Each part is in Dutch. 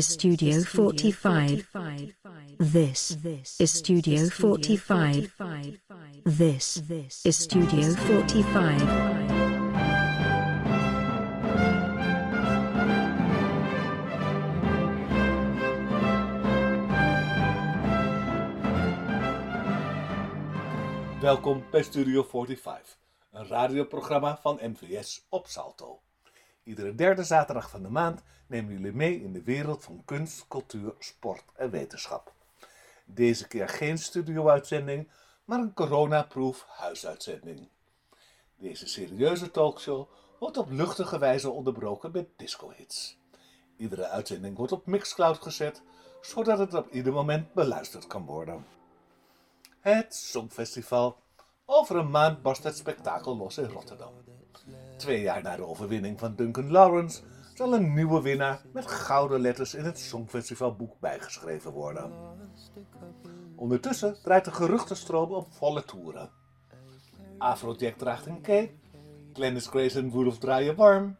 is Studio 45. This is Studio 45. This is Studio 45. Welkom bij Studio 45, een radioprogramma van MVS op Salto. Iedere derde zaterdag van de maand nemen jullie mee in de wereld van kunst, cultuur, sport en wetenschap. Deze keer geen studio-uitzending, maar een coronaproof huisuitzending. Deze serieuze talkshow wordt op luchtige wijze onderbroken met disco-hits. Iedere uitzending wordt op Mixcloud gezet, zodat het op ieder moment beluisterd kan worden. Het Songfestival. Over een maand barst het spektakel los in Rotterdam. Twee jaar na de overwinning van Duncan Lawrence zal een nieuwe winnaar met gouden letters in het Songfestivalboek bijgeschreven worden. Ondertussen draait de geruchtenstroom op volle toeren. Afrojack draagt een cape, Glennis Grace en Rudolph draaien warm,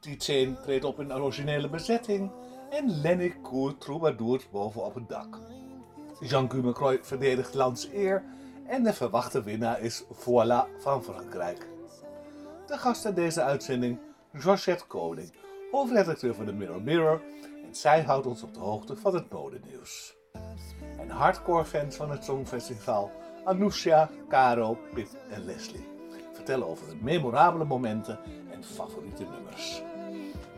T-Chain treedt op in een originele bezetting en Lenny troubadours boven op het dak. Jean-Guy McCroy verdedigt lands eer en de verwachte winnaar is Voila van Frankrijk. De gast in deze uitzending, Georgette Koning, hoofdredacteur van de Mirror Mirror en zij houdt ons op de hoogte van het modenieuws. En hardcore fans van het Songfestival, Anousha, Caro, Pip en Leslie, vertellen over de memorabele momenten en favoriete nummers.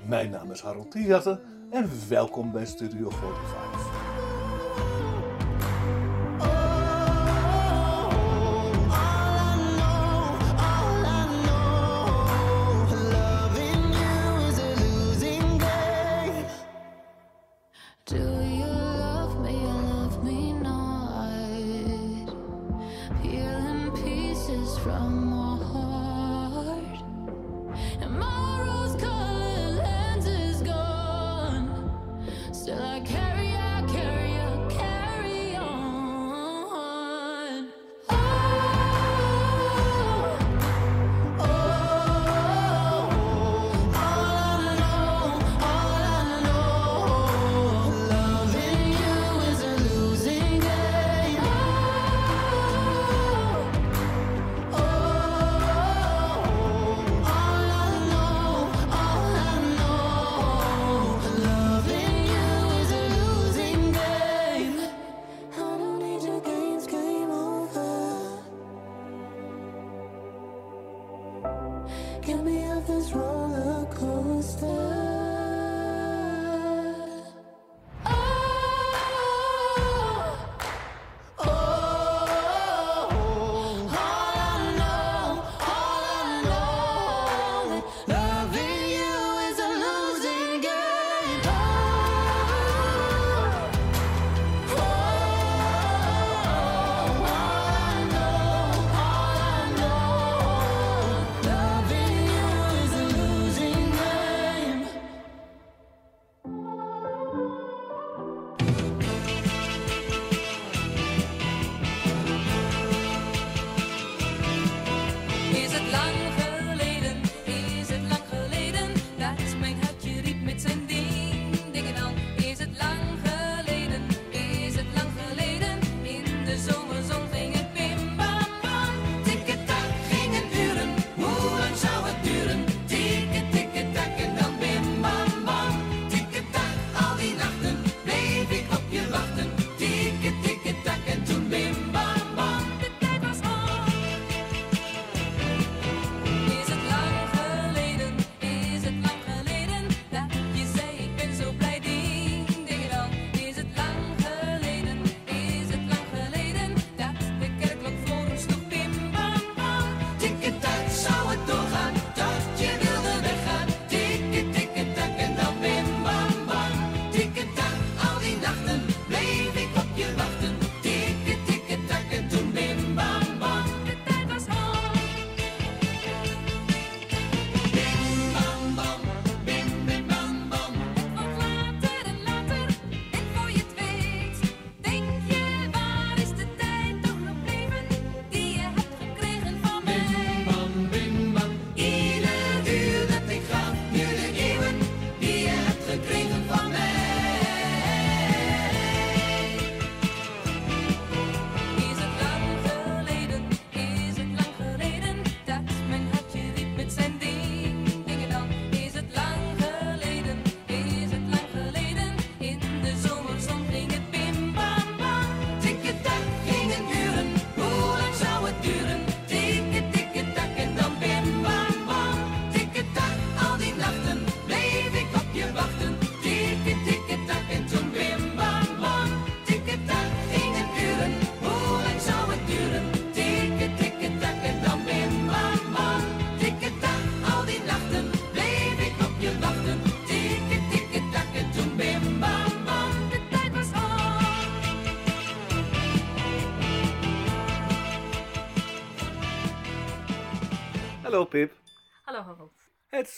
Mijn naam is Harold Thiegatten en welkom bij Studio 45.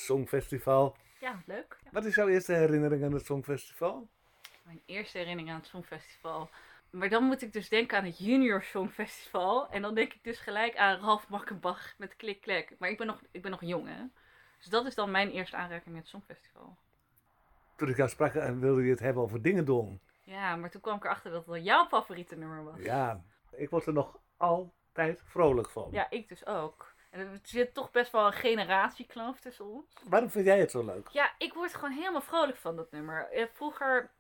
Songfestival. Ja, leuk. Ja. Wat is jouw eerste herinnering aan het Songfestival? Mijn eerste herinnering aan het Songfestival. Maar dan moet ik dus denken aan het Junior Songfestival. En dan denk ik dus gelijk aan Ralf Makkenbach met Klik Klek. Maar ik ben nog, ik ben nog jong, hè. Dus dat is dan mijn eerste aanraking met het Songfestival. Toen ik jou sprak, eh, wilde je het hebben over dingen doen. Ja, maar toen kwam ik erachter dat het jouw favoriete nummer was. Ja, ik word er nog altijd vrolijk van. Ja, ik dus ook. Er zit toch best wel een generatiekloof tussen ons. Waarom vind jij het zo leuk? Ja, ik word gewoon helemaal vrolijk van dat nummer. Eh, Vroeger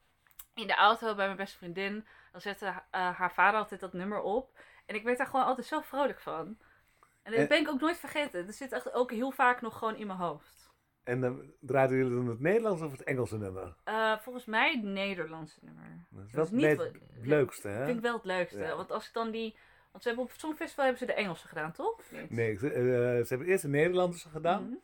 in de auto bij mijn beste vriendin, dan zette eh, haar vader altijd dat nummer op. En ik werd daar gewoon altijd zo vrolijk van. En dat En- ben ik ook nooit vergeten. Dat zit echt ook heel vaak nog gewoon in mijn hoofd. En dan draaiden jullie dan het Nederlands of het Engelse nummer? Eh, volgens mij het Nederlandse nummer. Dat is Dat wel is niet het leukste, hè? vind ik wel het leukste. Ja. Want als ik dan die... Want ze hebben op het Songfestival hebben ze de Engelse gedaan, toch? Nee, ze, eh, ze hebben eerst de Nederlandse gedaan. Mhm.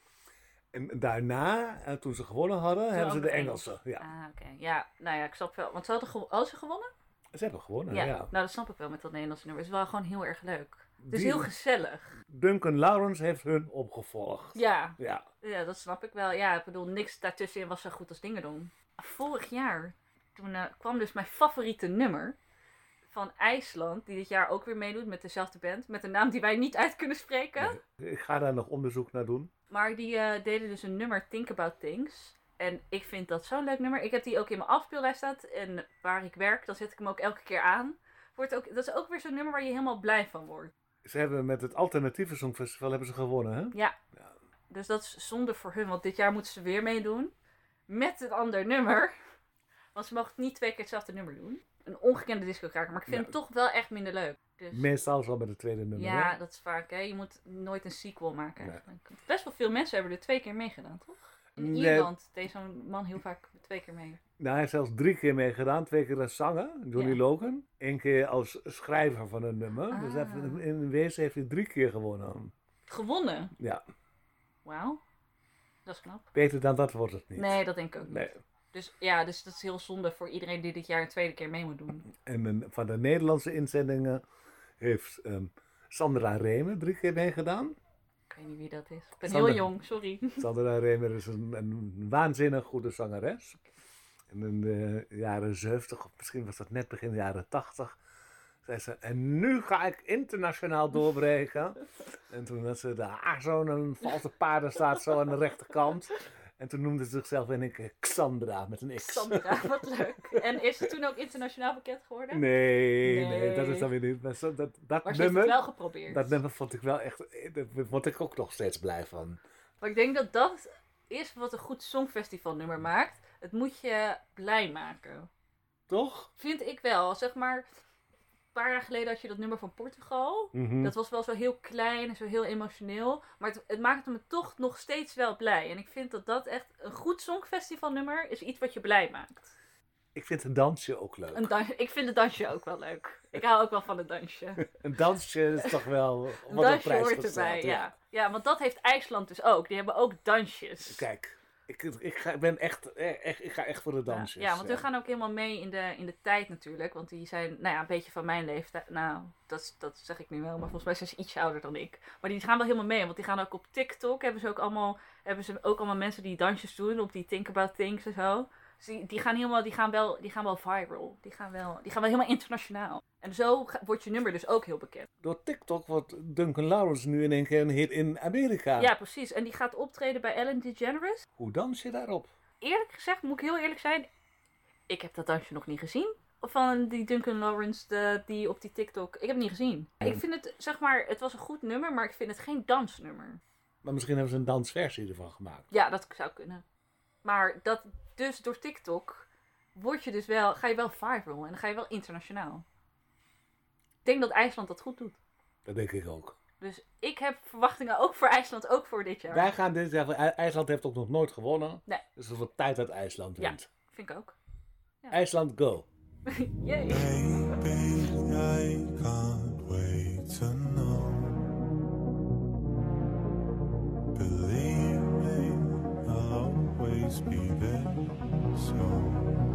En daarna, eh, toen ze gewonnen hadden, hebben ze de de Engelse. Engelse. Ja. Ah, oké. Ja, nou ja, ik snap wel. Want ze hadden, ze gewonnen? Ze hebben gewonnen, ja. ja. Nou, dat snap ik wel met dat Nederlandse nummer. Het is wel gewoon heel erg leuk. Het is Die- heel gezellig. Duncan Lawrence heeft hun opgevolgd. Ja, Ja. Ja, dat snap ik wel. Ja, ik bedoel, niks daartussenin was zo goed als dingen doen. Vorig jaar, toen eh, kwam dus mijn favoriete nummer van IJsland, die dit jaar ook weer meedoet met dezelfde band, met een naam die wij niet uit kunnen spreken. Nee, Ik ga daar nog onderzoek naar doen. Maar die eh, deden dus een nummer Think About Things. En ik vind dat zo'n leuk nummer. Ik heb die ook in mijn afspeellijst staan. En waar ik werk, dan zet ik hem ook elke keer aan. Wordt ook, dat is ook weer zo'n nummer waar je helemaal blij van wordt. Ze hebben met het alternatieve songfestival hebben ze gewonnen, hè? Ja. Ja. Dus dat is zonde voor hun, want dit jaar moeten ze weer meedoen. Met een ander nummer. Want ze mogen niet twee keer hetzelfde nummer doen. Een ongekende discokraker, maar ik vind Ja. hem toch wel echt minder leuk. Dus, Meestal zo met het tweede nummer. ja, hè? dat is vaak, hè. Je moet nooit een sequel maken Nee. eigenlijk. Best wel veel mensen hebben er twee keer meegedaan, toch? In Nee. Ierland deed zo'n man heel vaak twee keer mee. Nou, hij heeft zelfs drie keer meegedaan. Twee keer als zanger, Johnny Ja. Logan. Eén keer als schrijver van een nummer. Dus Ah. heeft- in wezen heeft hij drie keer gewonnen. Gewonnen? Ja, Wauw. Dat is knap. beter dan dat wordt het niet. Nee, dat denk ik ook niet. Nee. Dus ja, dus dat is heel zonde voor iedereen die dit jaar een tweede keer mee moet doen. En van de Nederlandse inzendingen heeft ehm, Sandra Remer drie keer meegedaan. Ik weet niet wie dat is. Ik ben heel jong, sorry. Sandra Remer is een, een waanzinnig goede zangeres. En in de jaren 70, of misschien was dat net begin de jaren 80, zei ze: En nu ga ik internationaal doorbreken. en toen had ze daar zo'n valse paardenstaat zo aan de rechterkant. En toen noemde ze zichzelf in een keer Xandra met een X. Sandra, wat leuk. En is ze toen ook internationaal bekend geworden? Nee, nee, Nee. dat is dan weer niet. Maar zo, dat, dat Maar ze heeft het wel geprobeerd. dat nummer vond ik wel echt. Daar word ik ook nog steeds blij van. Maar ik denk dat dat is wat een goed songfestival nummer maakt. Het moet je blij maken. Toch? Vind ik wel. Zeg maar, paar jaar geleden had je dat nummer van Portugal. Mhm. Dat was wel zo heel klein en zo heel emotioneel. Maar het, het maakt me toch nog steeds wel blij. En ik vind dat dat echt een goed songfestival nummer is iets wat je blij maakt. Ik vind een dansje ook leuk. Een dans, ik vind het dansje ook wel leuk. Ik hou ook wel van het dansje. Een dansje is toch wel wat een dansje prijs hoort erbij, ja. ja. want dat heeft IJsland dus ook. Die hebben ook dansjes. Kijk, ik, ik, ga, ik ben echt, echt, ik ga echt voor de Ja, dansjes. Ja, want we gaan ook helemaal mee in de, in de tijd natuurlijk. Want die zijn, nou ja, een beetje van mijn leeftijd. Nou, dat, dat zeg ik nu wel. Maar volgens mij zijn ze iets ouder dan ik. Maar die gaan wel helemaal mee. Want die gaan ook op TikTok. Hebben ze ook allemaal, hebben ze ook allemaal mensen die dansjes doen. Op die Think About Things en zo. Dus die, die, gaan helemaal, die, gaan wel, die gaan wel viral. Die gaan wel, die gaan wel helemaal internationaal. En zo wordt je nummer dus ook heel bekend. Door TikTok wordt Duncan Lawrence nu in één keer een hit in Amerika. Ja, precies. En die gaat optreden bij Ellen DeGeneres. Hoe dans je daarop? eerlijk gezegd, moet ik heel eerlijk zijn, ik heb dat dansje nog niet gezien. Van die Duncan Lawrence, de, die op die TikTok. Ik heb het niet gezien. Ik vind het, zeg maar, het was een goed nummer, maar ik vind het geen dansnummer. Maar misschien hebben ze een dansversie ervan gemaakt. Ja, dat zou kunnen. Maar dat, dus door TikTok word je dus wel, ga je wel viral en dan ga je wel internationaal. Ik denk dat IJsland dat goed doet. Dat denk ik ook. Dus ik heb verwachtingen ook voor IJsland, ook voor dit jaar. Wij gaan dit jaar, IJ- IJsland heeft ook nog nooit gewonnen. Nee. Dus het wordt tijd dat IJsland Ja. wint. Vind ik ook. IJsland, go. Yay. Always be there. So.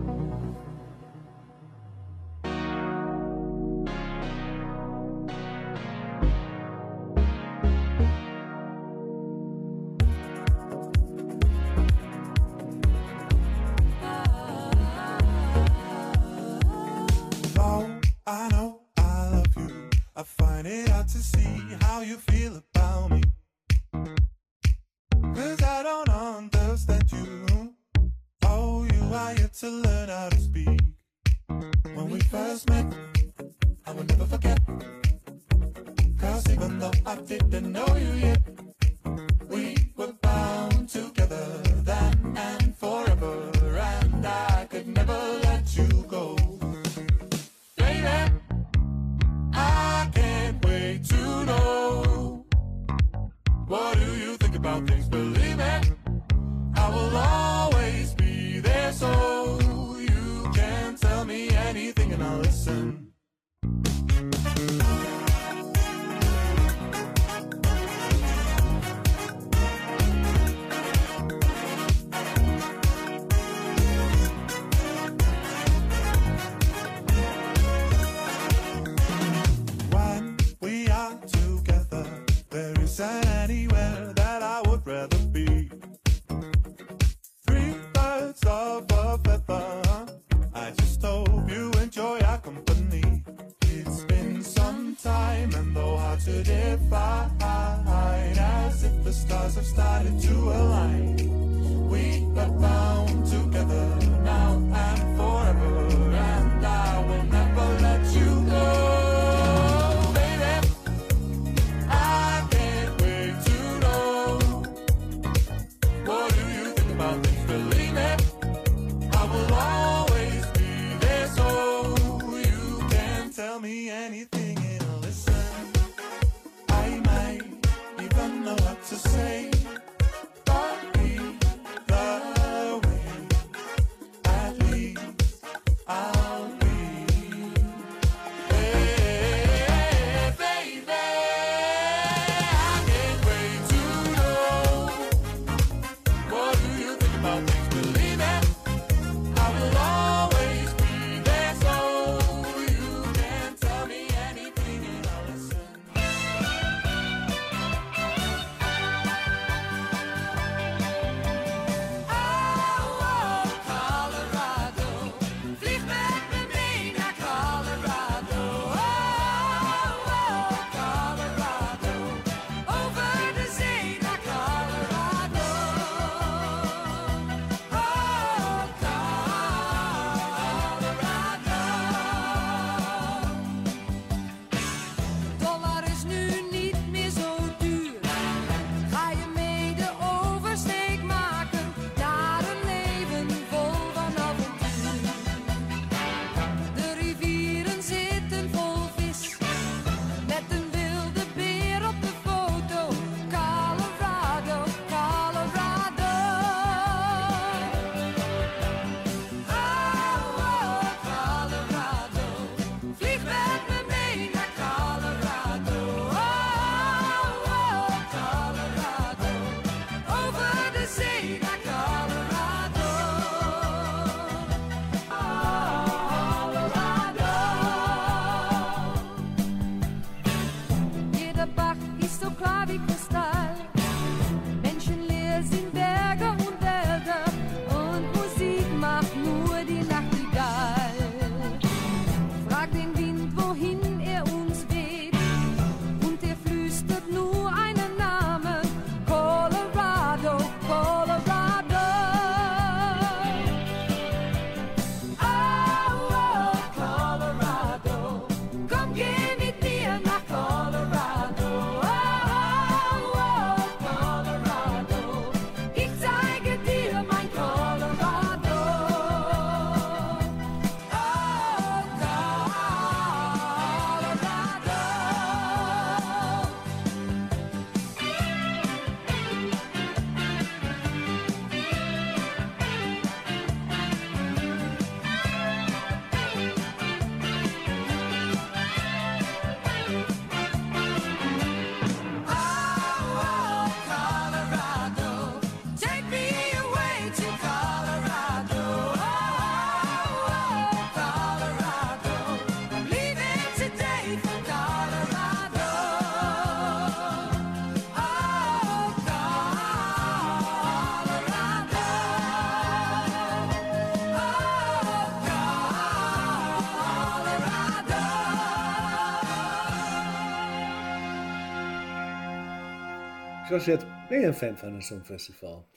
Ben je een fan van een songfestival?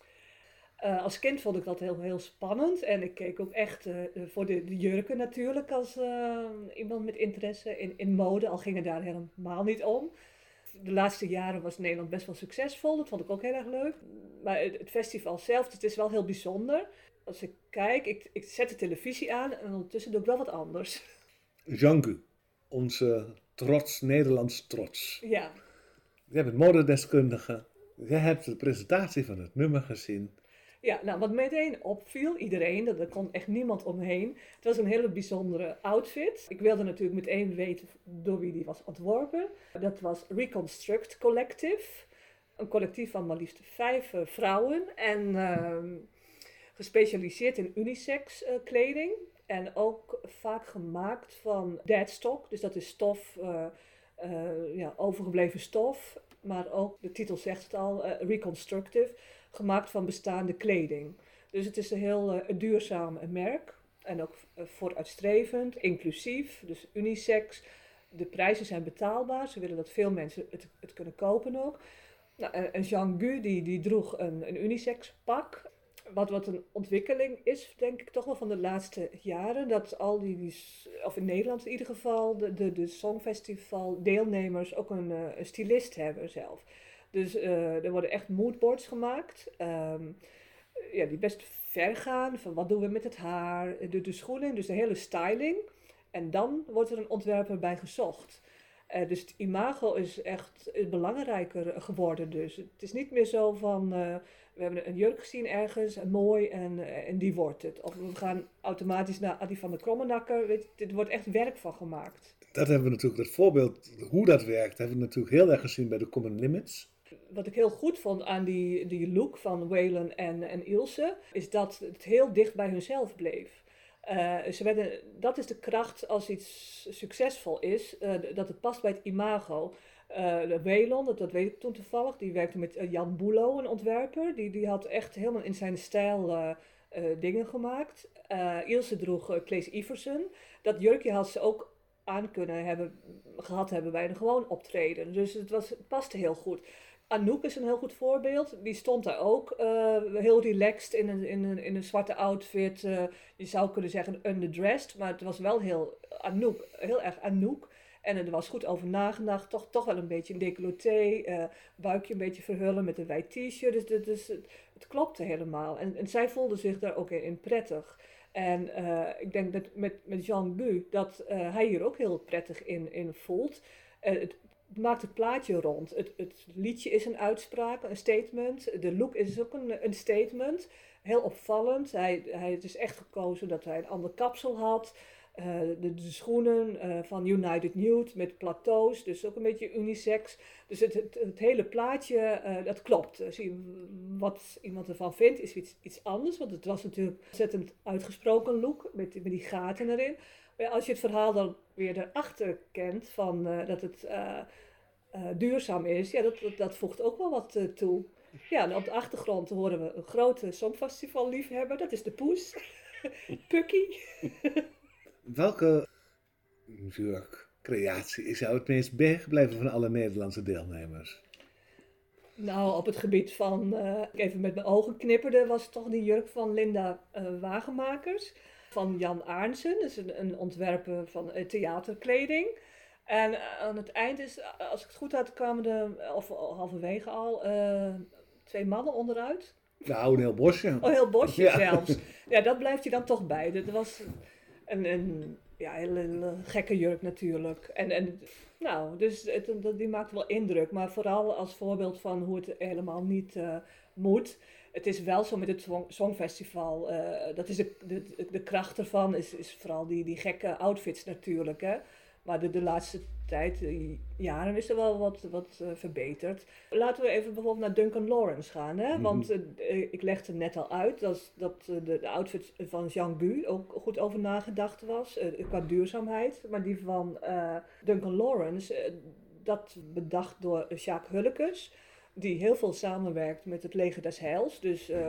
Eh, als kind vond ik dat heel, heel spannend. En ik keek ook echt eh, voor de, de jurken natuurlijk als eh, iemand met interesse in, in mode. Al ging het daar helemaal niet om. De laatste jaren was Nederland best wel succesvol. Dat vond ik ook heel erg leuk. Maar het, het festival zelf, het is wel heel bijzonder. Als ik kijk, ik, ik zet de televisie aan en ondertussen doe ik wel wat anders. Jean-Gu, onze trots, Nederlands trots. Ja, Jij bent modedeskundige. Jij hebt de presentatie van het nummer gezien. Ja, nou wat meteen opviel, iedereen, er kon echt niemand omheen. Het was een hele bijzondere outfit. Ik wilde natuurlijk meteen weten door wie die was ontworpen. Dat was Reconstruct Collective. Een collectief van maar liefst vijf eh, vrouwen. En ehm, gespecialiseerd in unisex eh, kleding. En ook vaak gemaakt van deadstock. Dus dat is stof, eh, ja, overgebleven stof. Maar ook, de titel zegt het al, eh, reconstructive gemaakt van bestaande kleding. Dus het is een heel eh, duurzaam merk. En ook eh, vooruitstrevend, inclusief, dus unisex. De prijzen zijn betaalbaar. Ze willen dat veel mensen het, het kunnen kopen ook. Nou, en Jean Gu die, die droeg een, een unisex pak. Wat, wat een ontwikkeling is, denk ik toch wel van de laatste jaren. Dat al die, of in Nederland in ieder geval, de, de, de Songfestival deelnemers ook een, eh, een stylist hebben zelf. Dus eh, er worden echt moodboards gemaakt. ehm, ja, die best ver gaan. Van wat doen we met het haar, de, de schoenen, dus de hele styling. En dan wordt er een ontwerper bij gezocht. Eh, dus het imago is echt belangrijker geworden. Dus het is niet meer zo van we hebben een jurk gezien ergens, en mooi en, eh, en die wordt het. Of we gaan automatisch naar Adi van der Krommenakker. Weet je, er wordt echt werk van gemaakt. Dat hebben we natuurlijk, dat voorbeeld, hoe dat werkt, hebben we natuurlijk heel erg gezien bij de Common Limits. wat ik heel goed vond aan die, die look van Waylon en, en Ilse, is dat het heel dicht bij hunzelf bleef. Eh, ze werden, dat is de kracht als iets succesvol is, eh, dat het past bij het imago. De Waylon, dat, dat weet ik toen toevallig, die werkte met eh, Jan Boelo, een ontwerper. Die, die had echt helemaal in zijn stijl eh, dingen gemaakt. Ilse droeg uh, Claes Iversen. Dat jurkje had ze ook aan kunnen hebben, gehad hebben bij een gewoon optreden. Dus het, was, paste heel goed. Anouk is een heel goed voorbeeld. Die stond daar ook heel relaxed in een, in een, in een zwarte outfit. je zou kunnen zeggen underdressed, maar het was wel heel Anouk, heel erg Anouk. En er was goed over nagedacht, toch, toch wel een beetje een decolleté, eh, buikje een beetje verhullen met een wijd t-shirt. Dus, dus, dus het, het klopte helemaal. En, en zij voelde zich daar ook in, prettig. En eh, ik denk dat met, met Jean Bu, dat eh, hij hier ook heel prettig in, in voelt. Het, het maakt het plaatje rond. Het, het liedje is een uitspraak, een statement. De look is ook een, een statement. Heel opvallend. Hij, hij het is echt gekozen dat hij een ander kapsel had. Eh, de, schoenen eh, van United Nude met plateaus, dus ook een beetje unisex. Dus het, het, hele plaatje, eh, dat klopt. Zie wat iemand ervan vindt, is iets, iets anders. Want het was natuurlijk een ontzettend uitgesproken look, met, met die gaten erin. Maar als je het verhaal dan weer erachter kent, van, dat het duurzaam is, ja, dat, dat, voegt ook wel wat toe. Ja, op de achtergrond horen we een grote songfestival liefhebber, dat is de Poes. Pukkie. Welke jurkcreatie is jou het meest bijgebleven van alle Nederlandse deelnemers? Nou, op het gebied van, eh, even met mijn ogen knipperde, was toch die jurk van Linda eh, Wagenmakers. Van Jan Aarnsen, dat is een, een ontwerper van eh, theaterkleding. En aan het eind is, als ik het goed had, kwamen er, of al halverwege al, twee mannen onderuit. Nou, een heel bosje. Oh, heel bosje Ja. zelfs. Ja, dat blijft je dan toch bij. Dat was een, een ja, hele, gekke jurk natuurlijk. En, en nou, dus het, die maakt wel indruk. Maar vooral als voorbeeld van hoe het helemaal niet eh, moet. Het is wel zo met het Song- Songfestival. eh, dat is de, de, de kracht ervan is, is vooral die, die gekke outfits natuurlijk. Hè? Maar de, de laatste tijd, eh, jaren, is er wel wat, wat eh, verbeterd. Laten we even bijvoorbeeld naar Duncan Lawrence gaan. Hè? Want eh, ik legde net al uit dat, dat de, de outfit van Jean Gu ook goed over nagedacht was. qua duurzaamheid. Maar die van Duncan Lawrence, dat bedacht door Jacques Hullekes. Die heel veel samenwerkt met het leger des Heils. Dus eh,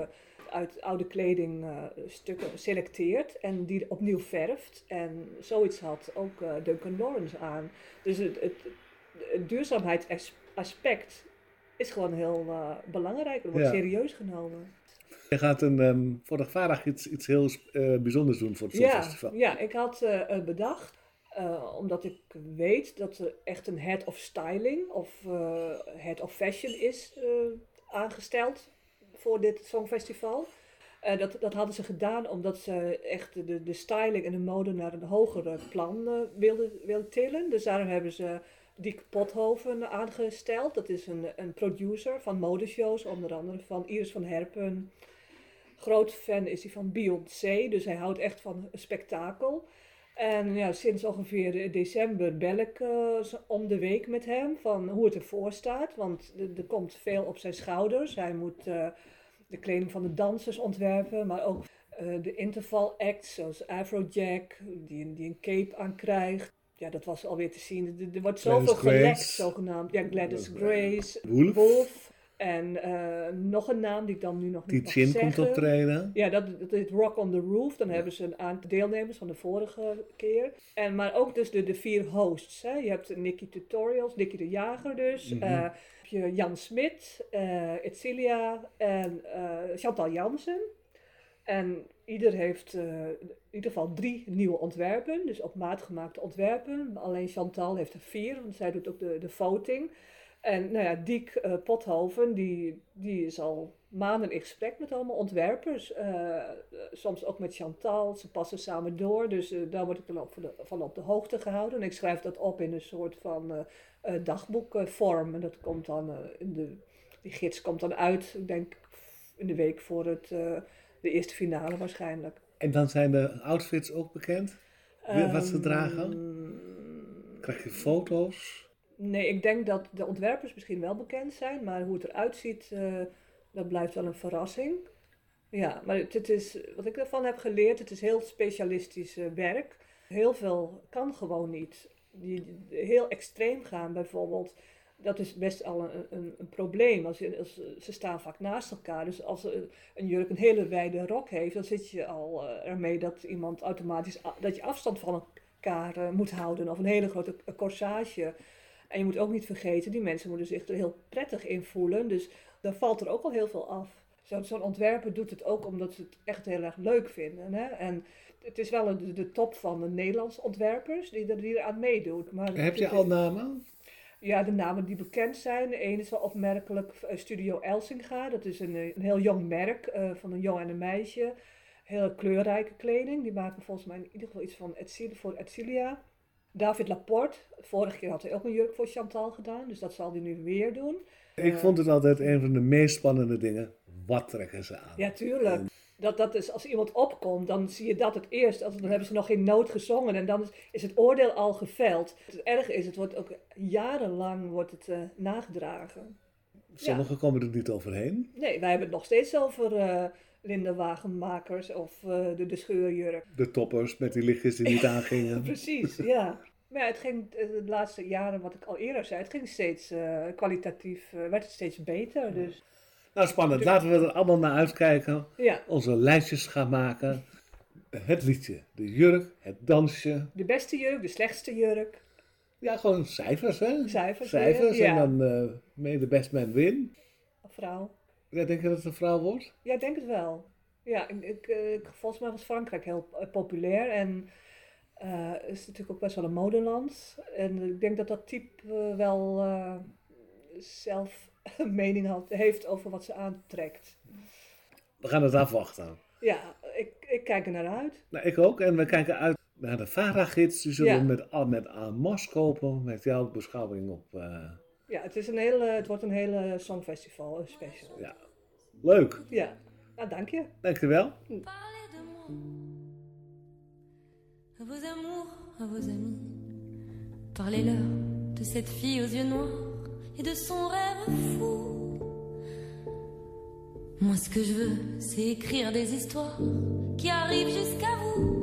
uit oude kleding eh, stukken selecteert en die opnieuw verft. En zoiets had ook eh, Duncan Lawrence aan. Dus het, het, het duurzaamheidsaspect is gewoon heel belangrijk. Er wordt Ja. serieus genomen. Je gaat een, ehm, voor de iets, iets heel bijzonders doen voor het Ja, Songfestival. ja, ik had bedacht, eh, omdat ik weet dat er echt een head of styling of eh, head of fashion is eh, aangesteld voor dit Songfestival. Dat, dat hadden ze gedaan omdat ze echt de, de styling en de mode naar een hogere plan wilden, wilden tillen. Dus daarom hebben ze Diek Pothoven aangesteld. Dat is een, een producer van modeshows, onder andere van Iris van Herpen. Groot fan is hij van Beyoncé, dus hij houdt echt van spektakel. En ja, sinds ongeveer december bel ik eh, om de week met hem van hoe het ervoor staat. Want er, komt veel op zijn schouders. Hij moet eh, de kleding van de dansers ontwerpen, maar ook eh, de interval acts zoals Afrojack, die, die een cape aan krijgt. Ja, dat was alweer te zien. Er, er wordt zoveel gelekt, zogenaamd. Ja, Gladys Eh, Grace, Wolf. Wolf. En eh, nog een naam die ik dan nu nog niet mag Tietjen zeggen. komt optreden. Ja, dat, dat is Rock on the Roof. Dan hebben ze een aantal deelnemers van de vorige keer. En, maar ook dus de, de vier hosts. Hè. Je hebt Nicky Tutorials, Nicky de Jager dus. Heb je Jan Smit, Etcilia en Chantal Jansen. En ieder heeft in ieder geval drie nieuwe ontwerpen. Dus op maat gemaakte ontwerpen. Alleen Chantal heeft er vier, want zij doet ook de, de voting. En nou ja, Diek eh, Pothoven, die, die is al maanden in gesprek met allemaal ontwerpers. eh, eh, soms ook met Chantal. Ze passen samen door. Dus eh, daar word ik dan op, van, op de hoogte gehouden. En ik schrijf dat op in een soort van eh, eh, dagboekvorm. en dat komt dan eh, in de. Die gids komt dan uit, ik denk in de week voor het, eh, de eerste finale waarschijnlijk. En dan zijn de outfits ook bekend. Wat ze dragen? Ehm, Krijg je foto's? Nee, ik denk dat de ontwerpers misschien wel bekend zijn, maar hoe het eruit ziet, eh, dat blijft wel een verrassing. Ja, maar het, is, wat ik ervan heb geleerd, het is heel specialistisch eh, werk. Heel veel kan gewoon niet. Die, heel extreem gaan bijvoorbeeld, dat is best al een, een, een probleem. Als ze staan vaak naast elkaar, dus als een, jurk een hele wijde rok heeft, dan zit je al eh, ermee dat iemand automatisch, dat je afstand van elkaar moet houden. Of een hele grote corsage. En je moet ook niet vergeten, die mensen moeten zich er heel prettig in voelen. Dus dan valt er ook al heel veel af. Zo- Zo'n ontwerper doet het ook omdat ze het echt heel erg leuk vinden. Hè? En het is wel de top van de Nederlandse ontwerpers die er, die aan meedoen. Maar Heb je al namen? Ja, de namen die bekend zijn. De ene is wel opmerkelijk eh, Studio Elsinga. Dat is een, een heel jong merk eh, van een jongen en een meisje. Heel kleurrijke kleding. Die maken volgens mij in ieder geval iets van Etcilia, voor Etcilia. David Laporte. Vorige keer had hij ook een jurk voor Chantal gedaan. Dus dat zal hij nu weer doen. Ik vond het altijd een van de meest spannende dingen. Wat trekken ze aan? Ja, tuurlijk. Dat, dat is, als iemand opkomt, dan zie je dat het eerst. Als, dan hebben ze nog geen noot gezongen en dan is, is het oordeel al geveld. Het erge is, het wordt ook jarenlang wordt het, eh, nagedragen. Sommigen komen er niet overheen. Nee, wij hebben het nog steeds over eh Linda Wagenmakers of eh, de, de scheurjurk. De toppers met die lichtjes die niet aangingen. Precies, ja. Maar ja, het ging eh, de laatste jaren, wat ik al eerder zei, het ging steeds eh, kwalitatief, werd het steeds beter. Dus Nou, spannend. Laten we er allemaal naar uitkijken. ja, Onze lijstjes gaan maken. Het liedje, de jurk, het dansje. de beste jurk, de slechtste jurk, Ja, gewoon cijfers, hè? cijfers. Cijfers weer, en ja. dan may the best man win. Vrouw. Ja, denk je dat het een vrouw wordt? Ja, ik denk het wel. Ja, ik, ik, eh, volgens mij was Frankrijk heel eh, populair en eh is natuurlijk ook best wel een modeland. En ik denk dat dat type wel zelf een mening had, heeft over wat ze aantrekt. We gaan het afwachten. Ja, ik, ik kijk er naar uit. Nou, ik ook. En we kijken uit naar de VARA-gids. Die zullen Ja. we met, met Amos kopen. Met jouw beschouwing op... Ja, het, is een hele, het wordt een hele songfestival een special. ja, leuk. Ja, nou dank je. Parlez de moi, à vos amours, à vos amis. Parlez-leur de cette fille aux yeux noirs et de son rêve fou. Moi, ce que je veux, c'est écrire des histoires qui arrivent jusqu'à vous.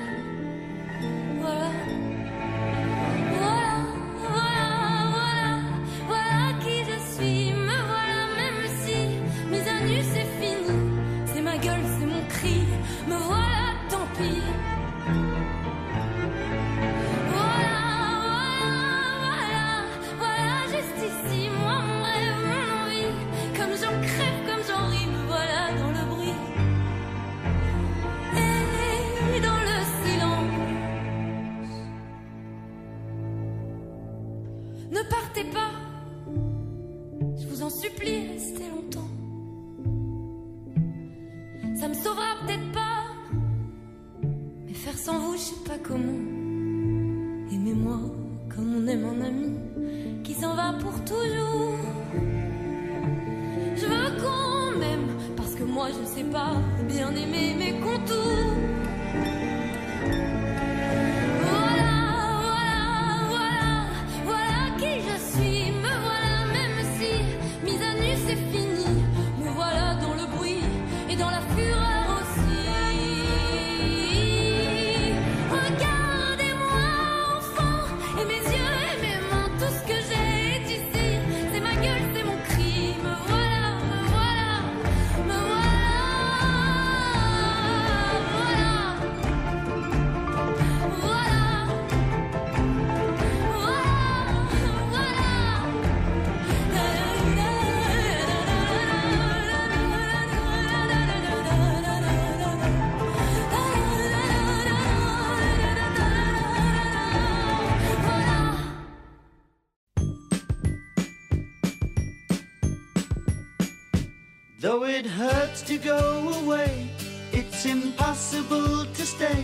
to go away. It's impossible to stay.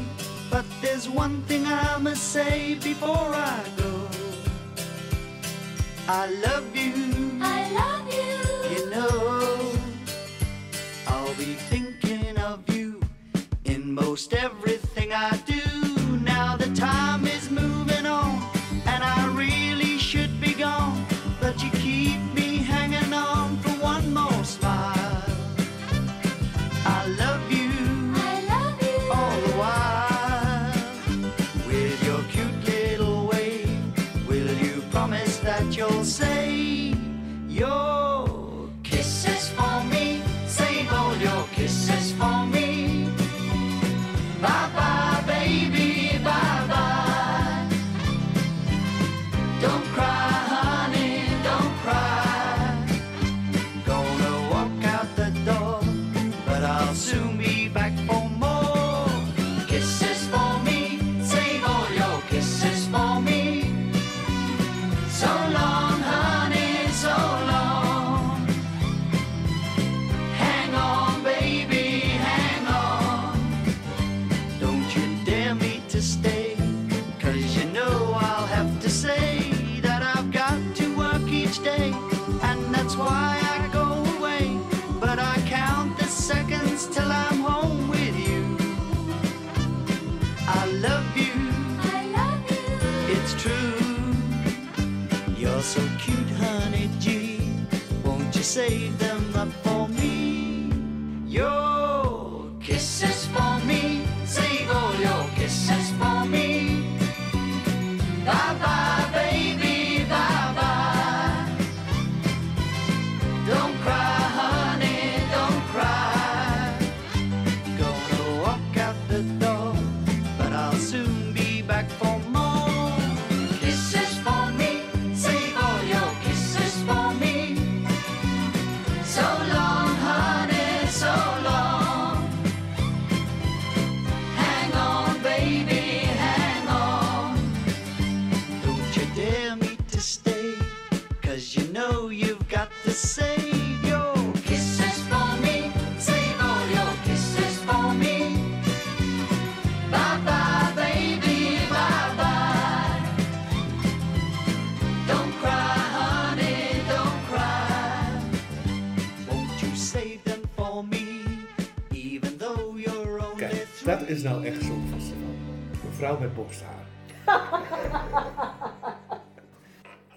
But there's one thing I must say before I go. I love you. I love you. You know, I'll be thinking of you in most every. to stay.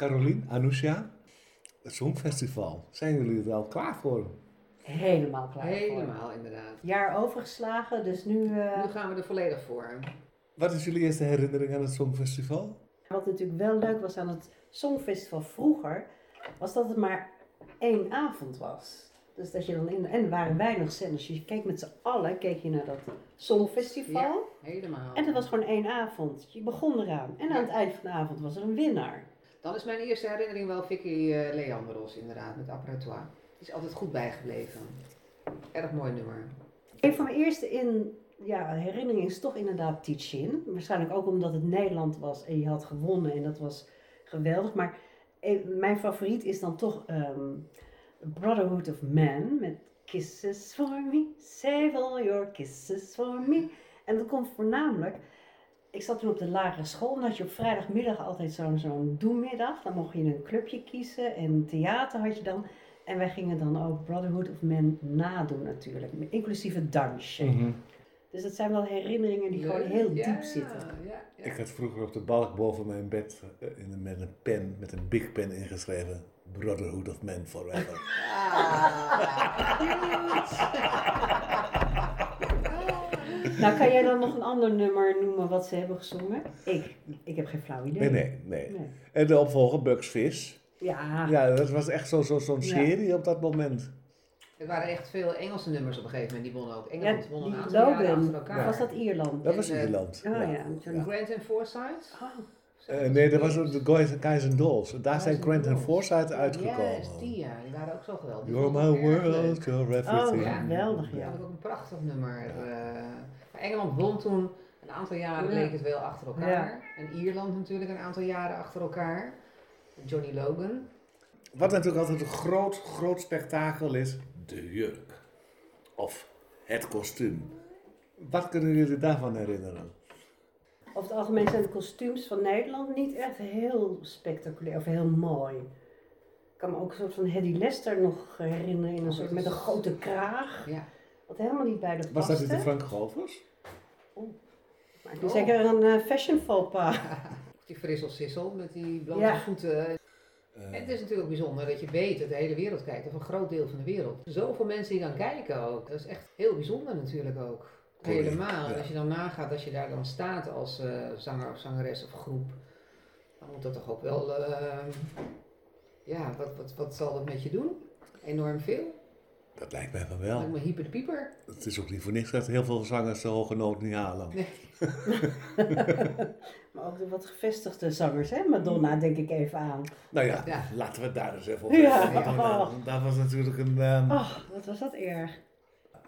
Carolien, Anousha, het Songfestival. Zijn jullie er al klaar voor? Helemaal klaar voor. Helemaal, inderdaad. Jaar overgeslagen, dus nu... eh, Nu gaan we er volledig voor. Wat is jullie eerste herinnering aan het Songfestival? Wat natuurlijk wel leuk was aan het Songfestival vroeger, was dat het maar één avond was. Dus dat je dan in, en er waren weinig zenders. Je keek met z'n allen keek je naar dat Songfestival. Ja. Helemaal. En dat was gewoon één avond. Je begon eraan. En aan het eind van de avond was er een winnaar. Dan is mijn eerste herinnering wel Vicky eh Leandros, inderdaad, met apparatoir. Die is altijd goed bijgebleven. Erg mooi nummer. Een van mijn eerste in, ja, herinneringen is toch inderdaad Tichin. Waarschijnlijk ook omdat het Nederland was en je had gewonnen en dat was geweldig. Maar eh, mijn favoriet is dan toch ehm, Brotherhood of Man met Kisses for me, save all your kisses for me. En dat komt voornamelijk, ik zat toen op de lagere school en had je op vrijdagmiddag altijd zo'n zo'n doemiddag. Dan mocht je een clubje kiezen en theater had je dan. En wij gingen dan ook Brotherhood of Man nadoen natuurlijk, inclusief het dansje. Dus dat zijn wel herinneringen die gewoon heel Ja, diep zitten. Ja, ja. Ik had vroeger op de balk boven mijn bed eh, in, met een pen, met een big pen ingeschreven. Brotherhood of Man Forever. Nou, kan jij dan nog een ander nummer noemen wat ze hebben gezongen? Ik, ik heb geen flauw idee. Nee, nee, nee. Nee. En de opvolger, Bugs Fizz. Ja, Ja, dat was echt zo'n zo, zo'n Ja. serie op dat moment. Er waren echt veel Engelse nummers op een gegeven moment, die wonnen ook. ja Engeland won een die aantal jaren achter Logan, elkaar. was dat Ierland? Dat was En, eh, Ierland. Oh ja, ja. Grant and Forsyth? Oh, Eh, nee, dat was de Guys, and Dolls. Daar Guys zijn and Grant en. Forsyth Ja, uitgekomen. is die ja. Die waren ook zo geweldig. You're my world, you're everything. Oh, ja, geweldig, Dat ja. vond ik ook een prachtig nummer. eh. Engeland won toen een aantal jaren Ja. leek het wel achter elkaar. En Ierland natuurlijk een aantal jaren achter elkaar. Johnny Logan. Wat natuurlijk altijd een groot, groot spektakel is, de jurk. Of het kostuum. Wat kunnen jullie daarvan herinneren? Over het algemeen zijn de kostuums van Nederland niet echt heel spectaculair of heel mooi. Ik kan me ook een soort van Hedy Lester nog herinneren in een soort met een grote kraag. Ja. Wat helemaal niet bij de Was dat niet de paste. Frank Govers? Maar ik zeker een eh, fashion faux pas. Die Frissel Sissel met die blote Ja. voeten. Eh, En het is natuurlijk ook bijzonder dat je weet dat de hele wereld kijkt, of een groot deel van de wereld. Zoveel mensen die dan kijken ook. Dat is echt heel bijzonder natuurlijk ook. Helemaal. ja. Als je dan nagaat, als je daar dan staat als eh, zanger of zangeres of groep, dan moet dat toch ook wel, eh, ja, wat, wat, wat zal dat met je doen? Enorm veel. Dat lijkt mij van Lijkt wel. me hyper de pieper. Het is ook niet voor niks dat heel veel zangers de hoge noot niet halen. Nee. Maar ook de wat gevestigde zangers, hè? Madonna denk ik even aan. Nou ja, Ja. laten we het daar eens even over Ja, ja. eh, Dat was natuurlijk een... ehm, Oh, wat was dat erg.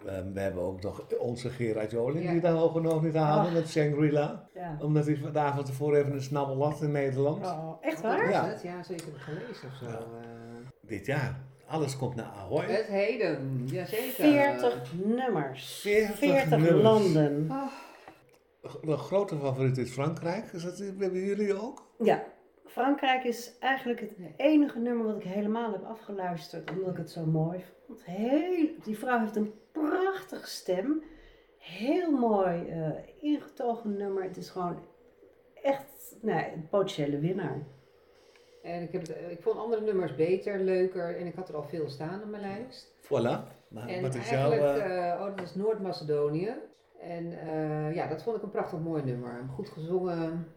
ehm, we hebben ook nog onze Gerard Joling Ja. die de hoge noot niet haalde Ach. met Shangri-La. Ja. Omdat hij de avond ervoor even een snabbel had in Nederland. Oh, echt waar? Ja. het? Ja, het gelezen of zo. Ja. eh. Dit jaar. Alles komt naar Ahoy. het heden, jazeker. 40 nummers. 40 40 nummers. landen. De grote favoriet is Frankrijk. Is dat, hebben jullie ook? Ja, Frankrijk is eigenlijk het enige nummer wat ik helemaal heb afgeluisterd, omdat ik het zo mooi vond. Heel, die vrouw heeft een prachtige stem. Heel mooi eh, ingetogen nummer. Het is gewoon echt nee, een potentiële winnaar. En ik, heb het, ik vond andere nummers beter, leuker en ik had er al veel staan op mijn lijst. Voilà. Maar en wat is jouw... eigenlijk, eh, eh, oh, dat is Noord-Macedonië. En eh, ja, dat vond ik een prachtig mooi nummer. Goed gezongen.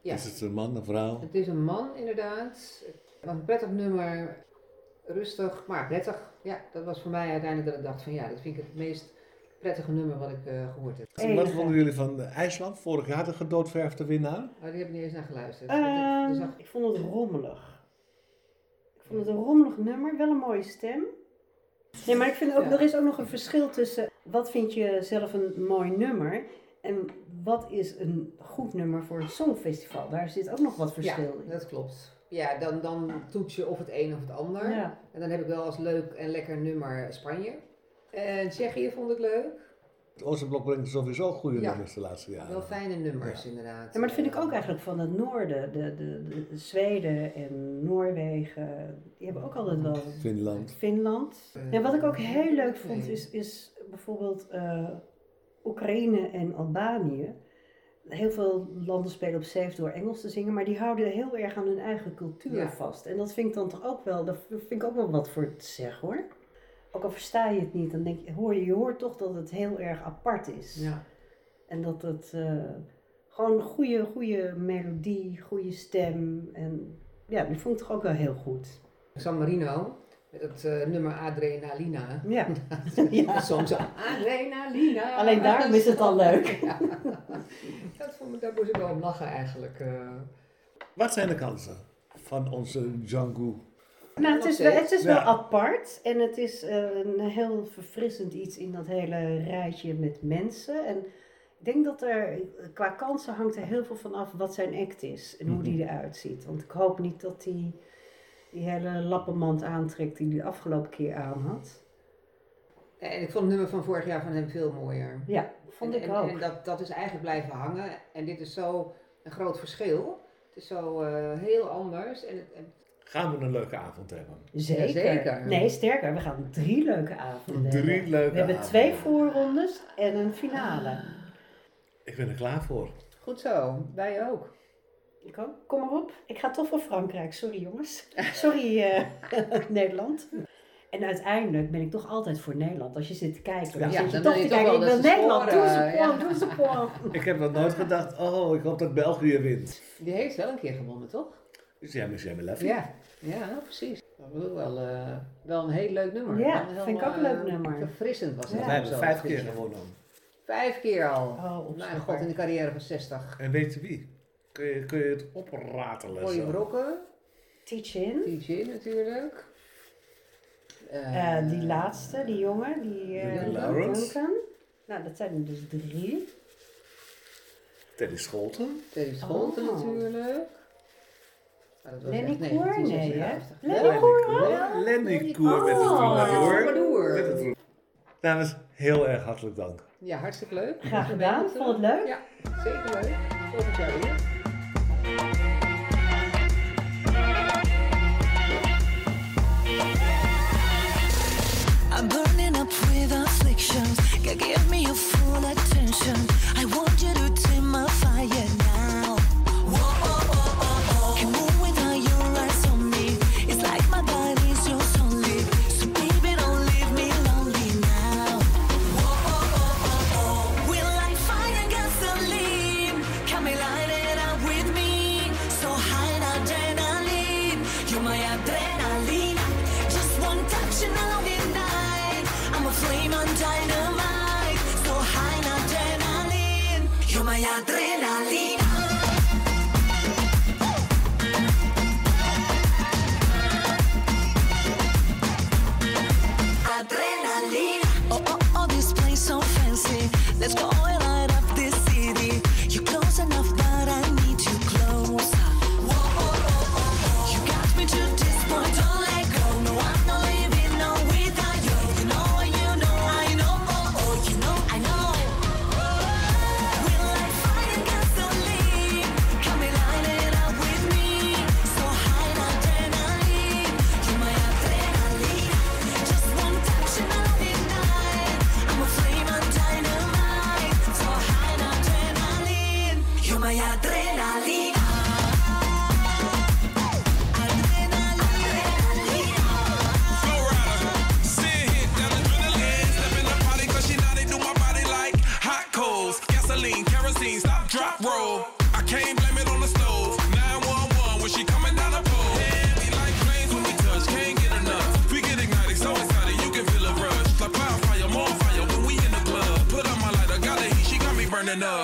Ja, Is het een man, een vrouw? het is een man inderdaad. Het was een prettig nummer. Rustig, maar prettig. Ja, dat was voor mij uiteindelijk dat ik dacht van ja, dat vind ik het meest prettige nummer wat ik eh, gehoord heb. Wat enige. vonden jullie van IJsland? Vorig jaar de gedoodverfde winnaar. Oh, die heb ik niet eens naar geluisterd. Ehm, Dus dat- ik vond het rommelig. Ik vond het een rommelig nummer, wel een mooie stem. Nee, maar ik vind ook, Ja. er is ook nog een verschil tussen wat vind je zelf een mooi nummer en wat is een goed nummer voor een songfestival. Daar zit ook nog wat verschil ja, in. dat klopt. Ja, dan, dan toets je of het een of het ander. Ja. En dan heb ik wel als leuk en lekker nummer Spanje. En Tsjechië vond ik leuk. Het Oosterblok brengt sowieso goede Ja. nummers de laatste jaren. Wel fijne nummers inderdaad. Ja, maar dat vind ik ook eigenlijk van het noorden. De, de, de, de Zweden en Noorwegen, die hebben ook altijd wel Finland. Finland. Eh, En wat ik ook heel leuk vond is, is bijvoorbeeld eh, Oekraïne en Albanië. heel veel landen spelen op safe door Engels te zingen, maar die houden heel erg aan hun eigen cultuur Ja. vast. En dat vind ik dan toch ook wel, daar vind ik ook wel wat voor te zeggen hoor. Ook al versta je het niet, dan denk je, hoor je, je hoort toch dat het heel erg apart is. Ja. En dat het eh, gewoon een goede, goede melodie, goede stem. En ja, die vond ik toch ook wel heel goed. San Marino, met het eh, nummer Adrenalina. Ja. Ja. Soms zo, Adrenalina. Alleen daarom is het al leuk. Ja. Dat vond ik, daar moest ik wel om lachen eigenlijk. eh. Wat zijn de kansen van onze Django? Nou, het is, wel, het is wel Ja. apart en het is eh, een heel verfrissend iets in dat hele rijtje met mensen. En ik denk dat er qua kansen hangt er heel veel van af wat zijn act is en hoe die eruit ziet. Want ik hoop niet dat hij die hele lappenmand aantrekt die hij de afgelopen keer aan had. En ik vond het nummer van vorig jaar van hem veel mooier. Ja, vond en, ik en, ook. En dat, dat is eigenlijk blijven hangen. En dit is zo een groot verschil. Het is zo eh, heel anders. En het, en- Gaan we een leuke avond hebben? Zeker. zeker. Nee, sterker, we gaan drie leuke avonden Drie hebben. leuke We hebben avonden. twee voorrondes en een finale. Ik ben er klaar voor. goed zo, wij ook. Ik ook. Kom maar op. Ik ga toch voor Frankrijk. Sorry jongens. Sorry eh, Nederland. En uiteindelijk ben ik toch altijd voor Nederland. Als je zit te kijken, dan Ja, zit je dan toch te kijken. Ik wel wil Nederland. Doe ze ja. point, doe ze. Ik heb nog nooit gedacht, oh, ik hoop dat België wint. Die heeft wel een keer gewonnen, toch? Dus jij bent jij lef. Ja, ja precies. Dat was ook wel, eh, wel een heel leuk nummer. Ja, heel, vind ik ook een eh, leuk nummer. Verfrissend was het. Ja. Wij hebben vijf keer gewonnen. Vijf keer al. Oh, Mijn opschepper. god, in de carrière van 60. En weet je wie? Kun je, kun je het opratelen? Mooie zo? brokken. Teach in. DJ natuurlijk. Eh, die laatste, die jongen, die eh. Duncan. Nou, dat zijn er dus drie. Teddy Scholten. Teddy Scholten Oh. natuurlijk. Koer? Nee, hè? 1956. Lenny Ja. Koer Lenny Lenny Koer met het Oh. troubadour. Troubadour. Met het troubadour. Dames, heel erg hartelijk dank. Ja, hartstikke leuk. Graag gedaan. Vond het leuk? Ja, zeker leuk. Volgend jaar weer. enough.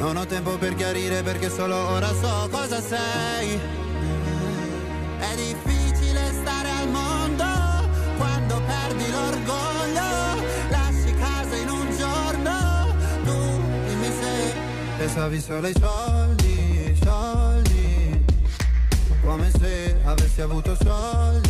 Non ho tempo per chiarire perché solo ora so cosa sei. È difficile stare al mondo quando perdi l'orgoglio. Lasci casa in un giorno. Tu dimmi se pensavi solo ai soldi, soldi. Come se avessi avuto soldi,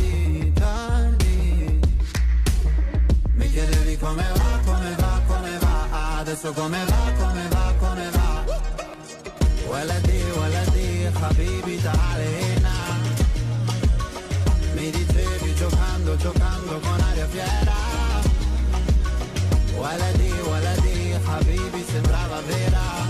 come va, come va, come va. Adesso come va, come va, come va. ولدي ولدي حبيبي تعال هنا Mi dicevi giocando, giocando con aria fiera ولدي ولدي حبيبي sembrava vera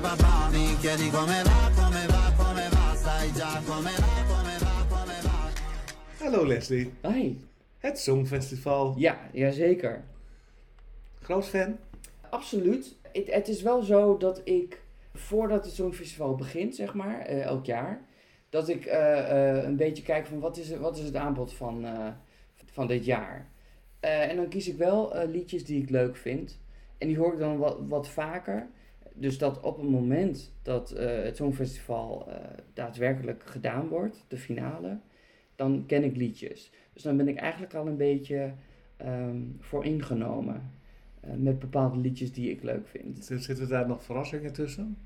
papà Mi chiedi come va, come va, come va Sai già come va, come va, come va Hallo Leslie. Hi. Het Songfestival. Ja, jazeker. Groot fan? Absoluut. Het, het is wel zo dat ik, voordat het Songfestival begint, zeg maar, eh, elk jaar, dat ik eh, eh, een beetje kijk van wat is, het- wat is het aanbod van, eh, van dit jaar. Eh, en dan kies ik wel eh, liedjes die ik leuk vind. En die hoor ik dan wat, wat vaker. Dus dat op het moment dat eh, het Songfestival eh, daadwerkelijk gedaan wordt, de finale, dan ken ik liedjes. Dus dan ben ik eigenlijk al een beetje ehm voor ingenomen eh, met bepaalde liedjes die ik leuk vind. Zitten daar nog verrassingen tussen?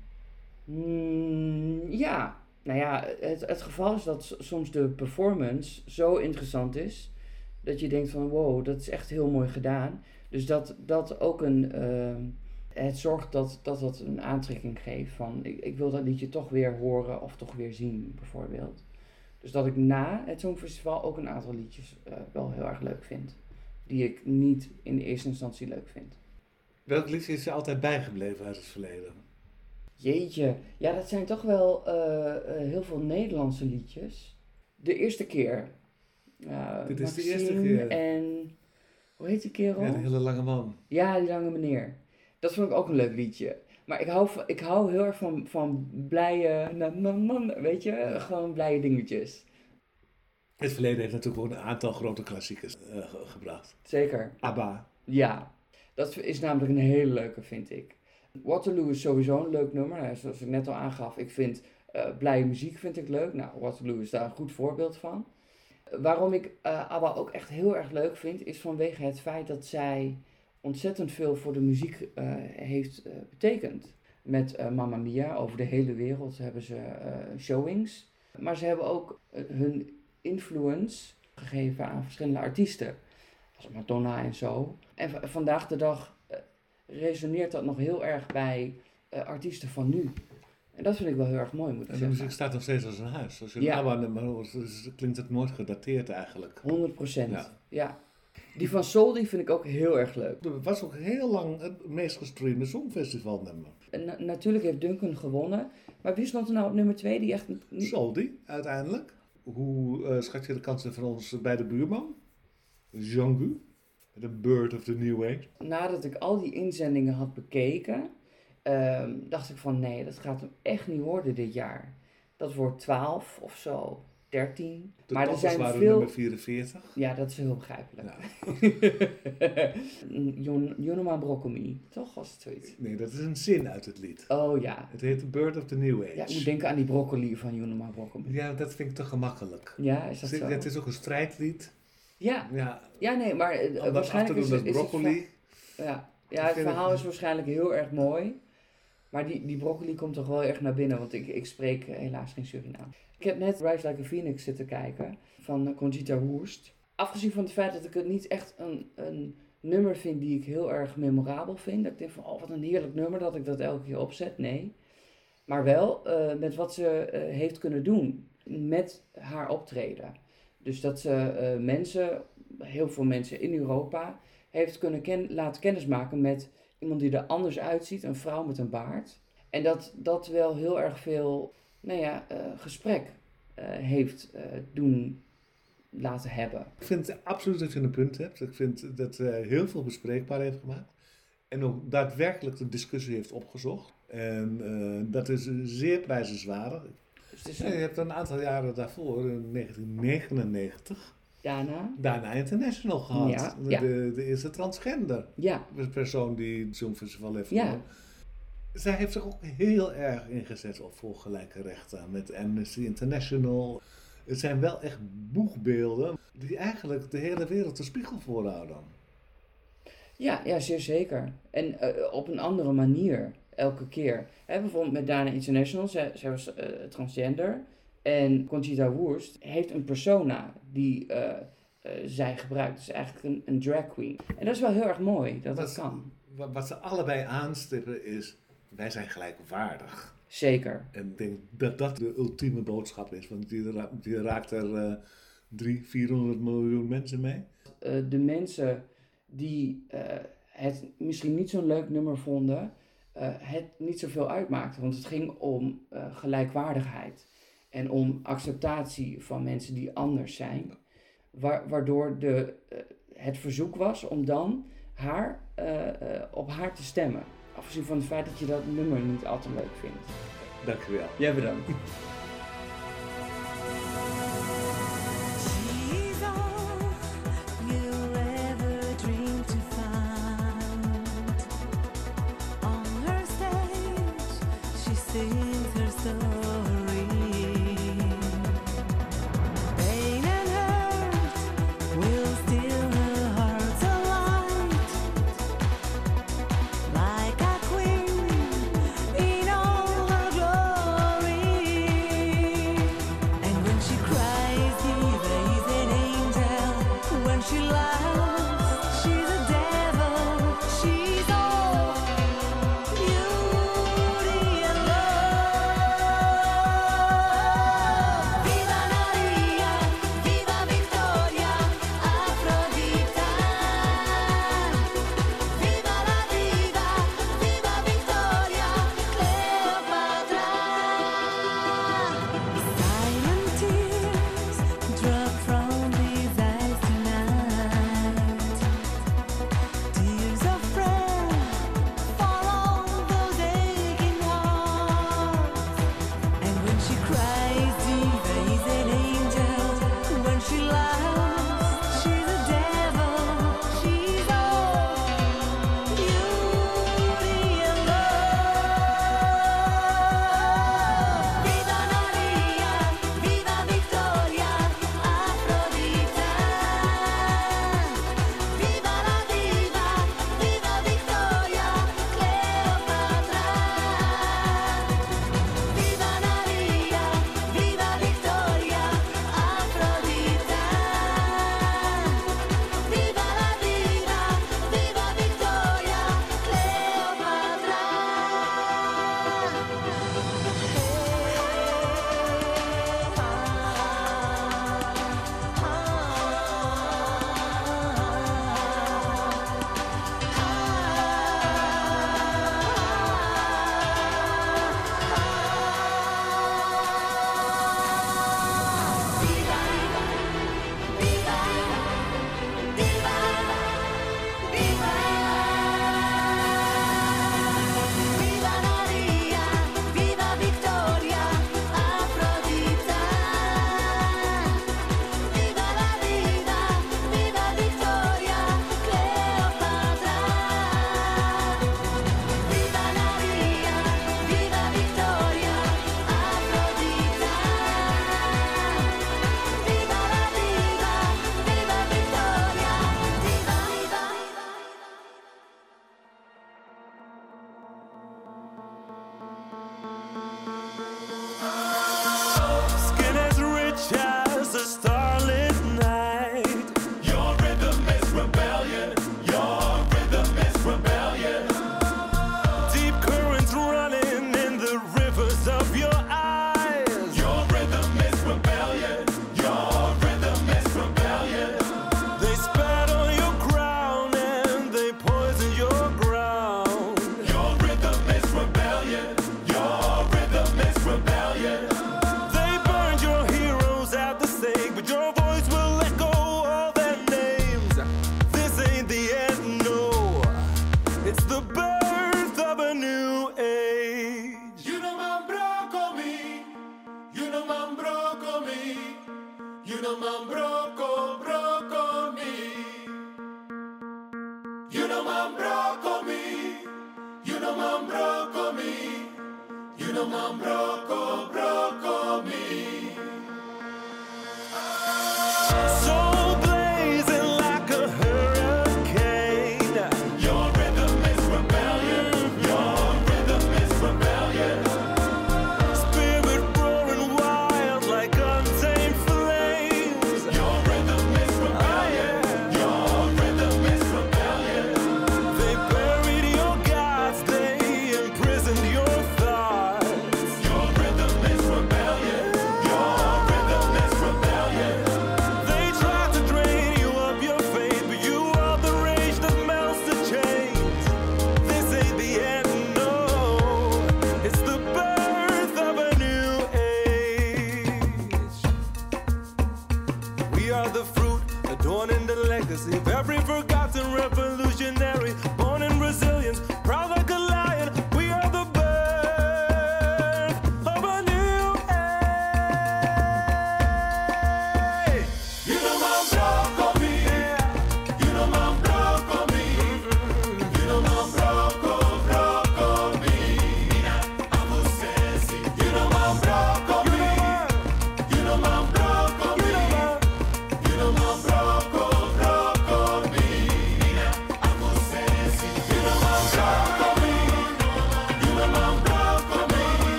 Mm, ja, nou ja, het, het geval is dat soms de performance zo interessant is dat je denkt van wow, dat is echt heel mooi gedaan. Dus dat dat ook een, ehm, het zorgt dat, dat dat een aantrekking geeft van ik, ik wil dat liedje toch weer horen of toch weer zien bijvoorbeeld. Dus dat ik na het Songfestival ook een aantal liedjes eh, wel heel erg leuk vind. Die ik niet in de eerste instantie leuk vind. Welk liedje is je altijd bijgebleven uit het verleden? Jeetje, ja, dat zijn toch wel eh, eh, heel veel Nederlandse liedjes. De eerste keer. Dit is de eerste keer. En hoe heet die kerel? Ja, een hele lange man. Ja, die lange meneer. Dat vond ik ook een leuk liedje. Maar ik hou, van- ik hou heel erg van, van blije, na, na, na, weet je, gewoon blije dingetjes. Het verleden heeft natuurlijk ook een aantal grote klassiekers eh, ge- gebracht. Zeker. ABBA. Ja, dat is namelijk een hele leuke, vind ik. Waterloo is sowieso een leuk nummer. Zoals ik net al aangaf, ik vind eh, blije muziek vind ik leuk. Nou, Waterloo is daar een goed voorbeeld van. Waarom ik eh ABBA ook echt heel erg leuk vind, is vanwege het feit dat zij ontzettend veel voor de muziek eh, heeft eh, betekend. met eh Mamma Mia. Over de hele wereld hebben ze showings. Maar ze hebben ook hun influence gegeven aan verschillende artiesten. Als Madonna en zo. En v- vandaag de dag resoneert dat nog heel erg bij artiesten van nu. En dat vind ik wel heel erg mooi, moet ik En de zeggen. muziek staat nog steeds als een huis. Als je Ja. een ABBA-nummer hoort, klinkt het nooit gedateerd eigenlijk. 100 procent. Ja. Ja. Die van Soul die vind ik ook heel erg leuk. Het was ook heel lang het meest gestreamde songfestivalnummer. En na- natuurlijk heeft Duncan gewonnen. Maar wie is nog nou nummer twee die echt... niet- Soldi, uiteindelijk. Hoe eh, schat je de kansen van ons bij de buurman? Jean-Gu, de bird of the new age. Nadat ik al die inzendingen had bekeken, ehm, dacht ik van nee, dat gaat hem echt niet worden dit jaar. Dat wordt 12 of zo, 13. De maar er zijn waren veel... nummer 44. Ja, dat is heel begrijpelijk. Ja. Jon- Jonoma Broccomi, toch was het zoiets? Nee, dat is een zin uit het lied. Oh ja. Het heet The Bird of the New Age. Ja, ik moet denken aan die broccoli van Jonoma Broccomi. Ja, dat vind ik te gemakkelijk. Ja, is dat Het- zo? Het is ook een strijdlied. Ja, Ja, ja nee, maar eh, waarschijnlijk is, is het... broccoli. va- Ja, ja het verhaal is waarschijnlijk heel erg mooi. Maar die, die broccoli komt toch wel erg naar binnen, want ik, ik spreek helaas geen Surinaam. Ik heb net Rise Like a Phoenix zitten kijken van Conchita Wurst. Afgezien van het feit dat ik het niet echt een, een nummer vind die ik heel erg memorabel vind. Dat ik denk van, oh wat een heerlijk nummer dat ik dat elke keer opzet. Nee. Maar wel eh, met wat ze eh, heeft kunnen doen met haar optreden. Dus dat ze eh, mensen, heel veel mensen in Europa, heeft kunnen laten kennismaken met iemand die er anders uitziet, een vrouw met een baard. En dat dat wel heel erg veel, nou ja, eh, gesprek eh, heeft eh, doen laten hebben. Ik vind absoluut dat je een punt hebt. Ik vind dat heel veel bespreekbaar heeft gemaakt. En ook daadwerkelijk de discussie heeft opgezocht. En dat is zeer prijzenswaardig. Dus het is Ja, je hebt een aantal jaren daarvoor, in 1999, daarna, daarna International gehad. Ja, de, ja. De, de eerste transgender ja, persoon die het Songfestival heeft Ja. Zij heeft zich ook heel erg ingezet op voor gelijke rechten met Amnesty International. Het zijn wel echt boegbeelden die eigenlijk de hele wereld de spiegel voorhouden. ja, ja, zeer zeker. En eh, op een andere manier, elke keer. Bijvoorbeeld met Dana International, zij, zij was eh, transgender. En Conchita Wurst heeft een persona die eh, eh, zij gebruikt. Dus eigenlijk een, een drag queen. En dat is wel heel erg mooi dat dat kan. Wat, ze allebei aanstippen is, wij zijn gelijkwaardig. Zeker. En ik denk dat dat de ultieme boodschap is, want die, ra- die raakt er eh drie, 400 miljoen mensen mee. eh, de mensen die het misschien niet zo'n leuk nummer vonden, het niet zoveel uitmaakte. Want het ging om gelijkwaardigheid en om acceptatie van mensen die anders zijn. Wa- waardoor de, eh, het verzoek was om dan haar, eh, eh, op haar te stemmen. Afgezien van het feit dat je dat nummer niet altijd leuk vindt. Dankjewel. Jij bedankt.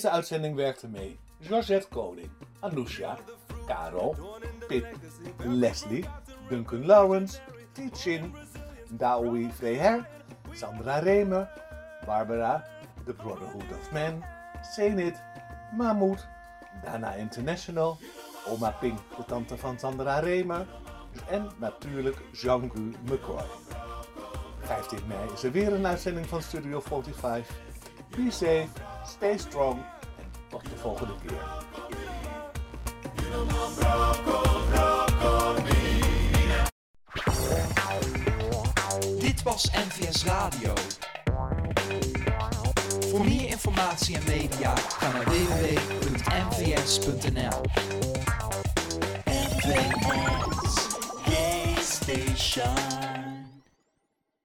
Deze uitzending werkte mee Georgette Koning, Anousha, Karel, Pip, Leslie, Duncan Lawrence, Tichin, Daoui Freher, Sandra Reme, Barbara, The Brotherhood of Men, Zenit, Mahmoud, Dana International, Oma Pink, de tante van Sandra Reme en natuurlijk Jean-Gu McCoy. 15 mei is er weer een uitzending van Studio 45. Be. Stay strong en tot de volgende keer. Dit was NVS Radio. Voor meer informatie en media ga naar www.nvs.nl. Station.